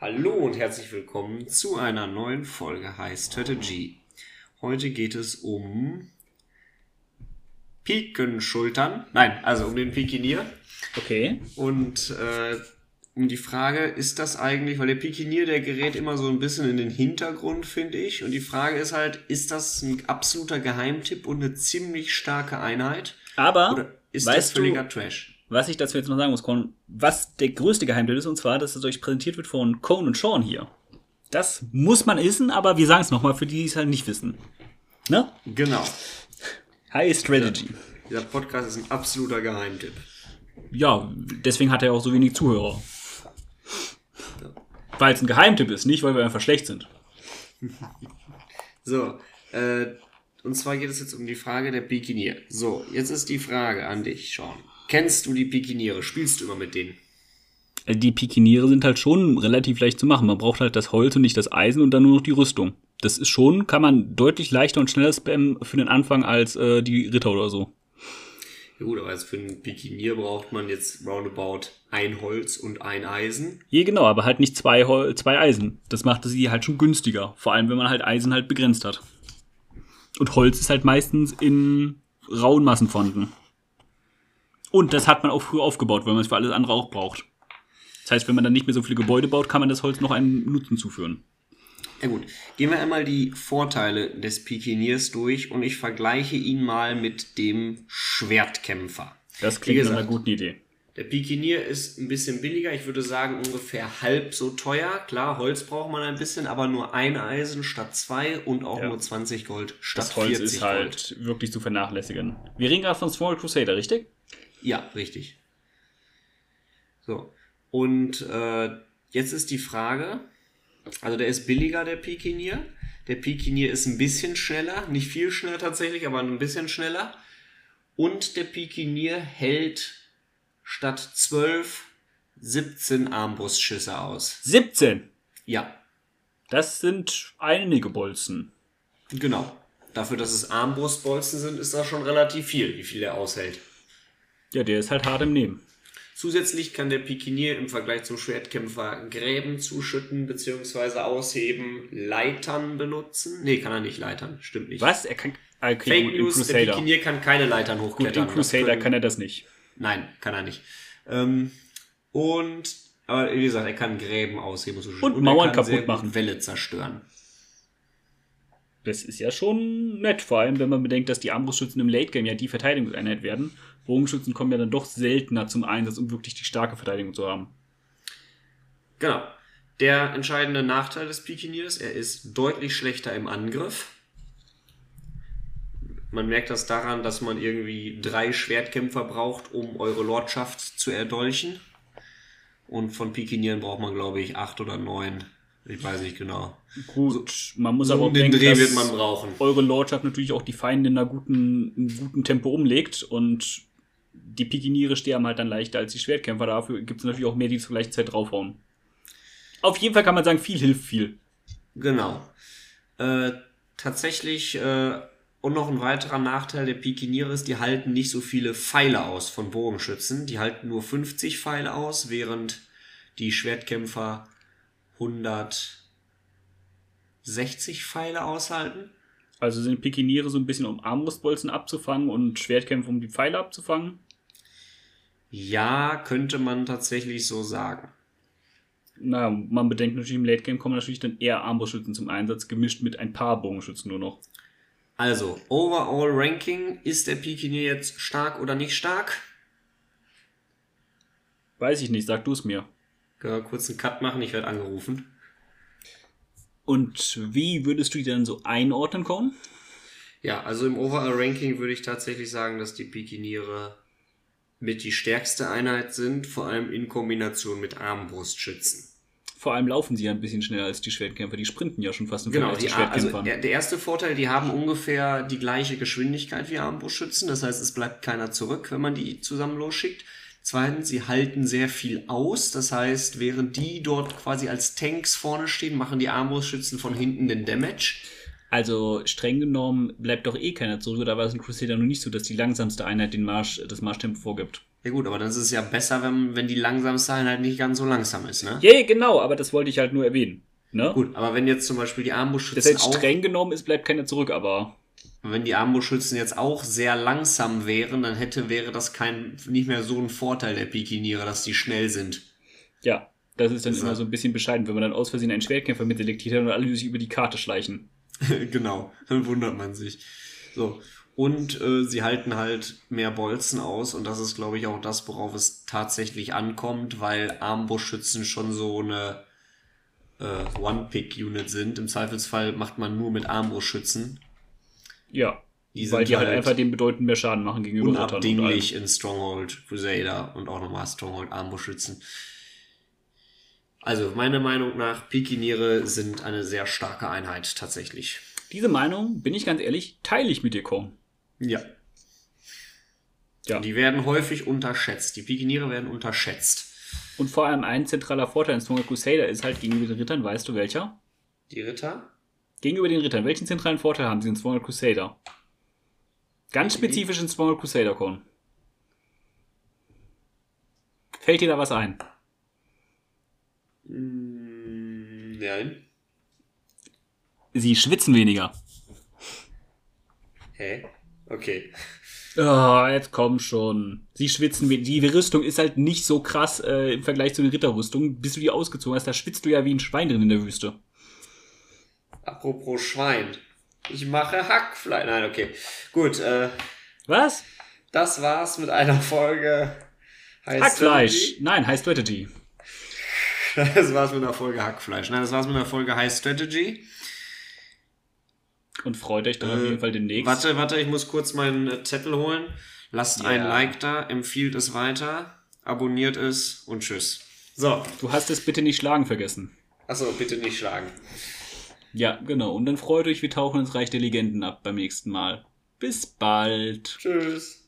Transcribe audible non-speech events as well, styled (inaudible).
Hallo und herzlich willkommen zu einer neuen Folge High Strategy. Heute geht es um Pikenschultern. Nein, also um den Pikinier. Okay. Und äh, um die Frage, ist das eigentlich, weil der Pikinier, der gerät immer so ein bisschen in den Hintergrund, finde ich. Und die Frage ist halt, ist das ein absoluter Geheimtipp und eine ziemlich starke Einheit? Aber Oder ist weißt das völliger du, Trash? Was ich dazu jetzt noch sagen muss, Con, was der größte Geheimtipp ist, und zwar, dass es euch präsentiert wird von Cone und Sean hier. Das muss man wissen, aber wir sagen es nochmal für die, die es halt nicht wissen. Ne? Genau. High Strategy. Dieser Podcast ist ein absoluter Geheimtipp. Ja, deswegen hat er auch so wenig Zuhörer. Weil es ein Geheimtipp ist, nicht weil wir einfach schlecht sind. (laughs) So, äh, und zwar geht es jetzt um die Frage der Pikinier. So, jetzt ist die Frage an dich, Sean. Kennst du die Pikiniere? Spielst du immer mit denen? Äh, Die Pikiniere sind halt schon relativ leicht zu machen. Man braucht halt das Holz und nicht das Eisen und dann nur noch die Rüstung. Das ist schon, kann man deutlich leichter und schneller spammen für den Anfang als äh, die Ritter oder so. Ja gut, aber jetzt für einen Pikinier braucht man jetzt roundabout ein Holz und ein Eisen. Je genau, aber halt nicht zwei, Hol zwei Eisen. Das macht sie halt schon günstiger. Vor allem, wenn man halt Eisen halt begrenzt hat. Und Holz ist halt meistens in rauen Massen vorhanden. Und das hat man auch früher aufgebaut, weil man es für alles andere auch braucht. Das heißt, wenn man dann nicht mehr so viele Gebäude baut, kann man das Holz noch einen Nutzen zuführen. Ja gut, gehen wir einmal die Vorteile des Pikiniers durch und ich vergleiche ihn mal mit dem Schwertkämpfer. Das klingt nach einer guten Idee. Der Pikinier ist ein bisschen billiger, ich würde sagen ungefähr halb so teuer. Klar, Holz braucht man ein bisschen, aber nur ein Eisen statt zwei und auch Ja. nur 20 Gold statt Das Holz 40 ist Gold. halt wirklich zu vernachlässigen. Wir reden gerade von Small Crusader, richtig? Ja, richtig. So. Und äh, jetzt ist die Frage, also der ist billiger, der Pikinier. Der Pikinier ist ein bisschen schneller, nicht viel schneller tatsächlich, aber ein bisschen schneller. Und der Pikinier hält statt 12 17 Armbrustschüsse aus. 17! Ja, Das sind einige Bolzen. genau. Dafür, dass es Armbrustbolzen sind, ist das schon relativ viel, wie viel er aushält. Ja, der ist halt hart im Nehmen. Zusätzlich kann der Pikinier im Vergleich zum Schwertkämpfer Gräben zuschütten bzw. ausheben, Leitern benutzen. Nee, kann er nicht Leitern, stimmt nicht. Was? Er kann. ah, Okay, Fake gut, im News, der Crusader. Pikinier kann keine Leitern Gut, hochklettern. im Das Crusader können- kann er das nicht. Nein, kann er nicht. Ähm, und, aber wie gesagt, er kann Gräben ausheben und zuschütten. Und er Mauern kaputt gut machen. Wälle zerstören. Das ist ja schon nett, vor allem wenn man bedenkt, dass die Armbrustschützen im Late Game ja die Verteidigungseinheit werden. Bogenschützen kommen ja dann doch seltener zum Einsatz, um wirklich die starke Verteidigung zu haben. Genau. Der entscheidende Nachteil des Pikiniers, er ist deutlich schlechter im Angriff. Man merkt das daran, dass man irgendwie drei Schwertkämpfer braucht, um eure Lordschaft zu erdolchen. Und von Pikinieren braucht man, glaube ich, acht oder neun. Ich weiß nicht genau. Gut, man muss So aber auch um den denken, Dreh dass wird man brauchen. eure Lordschaft natürlich auch die Feinde in einer guten, in einem guten Tempo umlegt und die Pikiniere sterben halt dann leichter als die Schwertkämpfer. Dafür gibt es natürlich auch mehr, die zur gleichen Zeit draufhauen. Auf jeden Fall kann man sagen, viel hilft viel. Genau. Äh, tatsächlich, äh, und noch ein weiterer Nachteil der Pikiniere ist, die halten nicht so viele Pfeile aus von Bogenschützen. Die halten nur 50 Pfeile aus, während die Schwertkämpfer 160 Pfeile aushalten. Also sind Pikiniere so ein bisschen um Armbrustbolzen abzufangen und Schwertkämpfe um die Pfeile abzufangen. Ja, könnte man tatsächlich so sagen. Na, man bedenkt natürlich, im Late Game kommen natürlich dann eher Armbrustschützen zum Einsatz, gemischt mit ein paar Bogenschützen nur noch. Also, Overall Ranking, ist der Pikinier jetzt stark oder nicht stark? Weiß ich nicht, sag du es mir. Können wir kurz einen Cut machen, ich werde angerufen. Und wie würdest du die dann so einordnen, Con? Ja, also im Overall-Ranking würde ich tatsächlich sagen, dass die Pikiniere mit die stärkste Einheit sind, vor allem in Kombination mit Armbrustschützen. Vor allem laufen sie ja ein bisschen schneller als die Schwertkämpfer. Die sprinten ja schon fast im Genau, Vergleich die, zu also Schwertkämpfern. der erste Vorteil, die haben ungefähr die gleiche Geschwindigkeit wie Armbrustschützen, das heißt, es bleibt keiner zurück, wenn man die zusammen losschickt. Zweitens, sie halten sehr viel aus, das heißt, während die dort quasi als Tanks vorne stehen, machen die Armbrustschützen von hinten den Damage. Also streng genommen bleibt doch eh keiner zurück. Da war es in Crusader noch nicht so, dass die langsamste Einheit den Marsch, das Marschtempo vorgibt. Ja gut, aber dann ist es ja besser, wenn, wenn die langsamste Einheit nicht ganz so langsam ist, ne? Ja, genau, aber das wollte ich halt nur erwähnen. Ne? Gut, aber wenn jetzt zum Beispiel die Das Armbrustschützen heißt, auch, streng genommen ist, bleibt keiner zurück, aber wenn die Armbrustschützen jetzt auch sehr langsam wären, dann hätte, wäre das kein, nicht mehr so ein Vorteil der Pikiniere, dass die schnell sind. ja, das ist dann So. immer so ein bisschen bescheiden, wenn man dann aus Versehen einen Schwertkämpfer mitselektiert hat und alle sich über die Karte schleichen. (laughs) genau, dann wundert man sich. So. Und äh, sie halten halt mehr Bolzen aus und das ist, glaube ich, auch das, worauf es tatsächlich ankommt, weil Armbrustschützen schon so eine äh, One-Pick-Unit sind. Im Zweifelsfall macht man nur mit Armbrustschützen. Ja, Die weil die halt, halt einfach dem bedeutend mehr Schaden machen gegenüber unabdinglich in Stronghold Crusader und auch nochmal Stronghold Armbrustschützen. Also, meiner Meinung nach, Pikiniere sind eine sehr starke Einheit tatsächlich. Diese Meinung, bin ich ganz ehrlich, teile ich mit dir, Korn. Ja. Ja. Die werden häufig unterschätzt. Die Pikiniere werden unterschätzt. Und vor allem ein zentraler Vorteil in Stronghold Crusader ist halt gegenüber den Rittern, weißt du welcher? Die Ritter? Gegenüber den Rittern, welchen zentralen Vorteil haben sie in Stronghold Crusader? Ganz spezifisch in Stronghold Crusader, Korn. Fällt dir da was ein? Mm, nein. Sie schwitzen weniger. Hä? Okay. Oh, jetzt komm schon. Sie schwitzen. we- Die Rüstung ist halt nicht so krass äh, im Vergleich zu den Ritterrüstungen. Bis du die ausgezogen hast, da schwitzt du ja wie ein Schwein drin in der Wüste. Apropos Schwein. Ich mache Hackfleisch. Nein, okay. Gut, äh, Was? das war's mit einer Folge. Hackfleisch. Nein, High Strategy. (laughs) Das war's mit einer Folge Hackfleisch. Nein, das war's mit einer Folge High Strategy. Und freut euch dann auf Äh, jeden Fall demnächst. Warte, warte, ich muss kurz meinen äh, Zettel holen. Lasst Ja. ein Like da, empfiehlt es weiter, abonniert es und tschüss. So, Du hast es bitte nicht schlagen vergessen. achso, bitte nicht schlagen. Ja, genau. Und dann freut euch, wir tauchen ins Reich der Legenden ab beim nächsten Mal. Bis bald. Tschüss.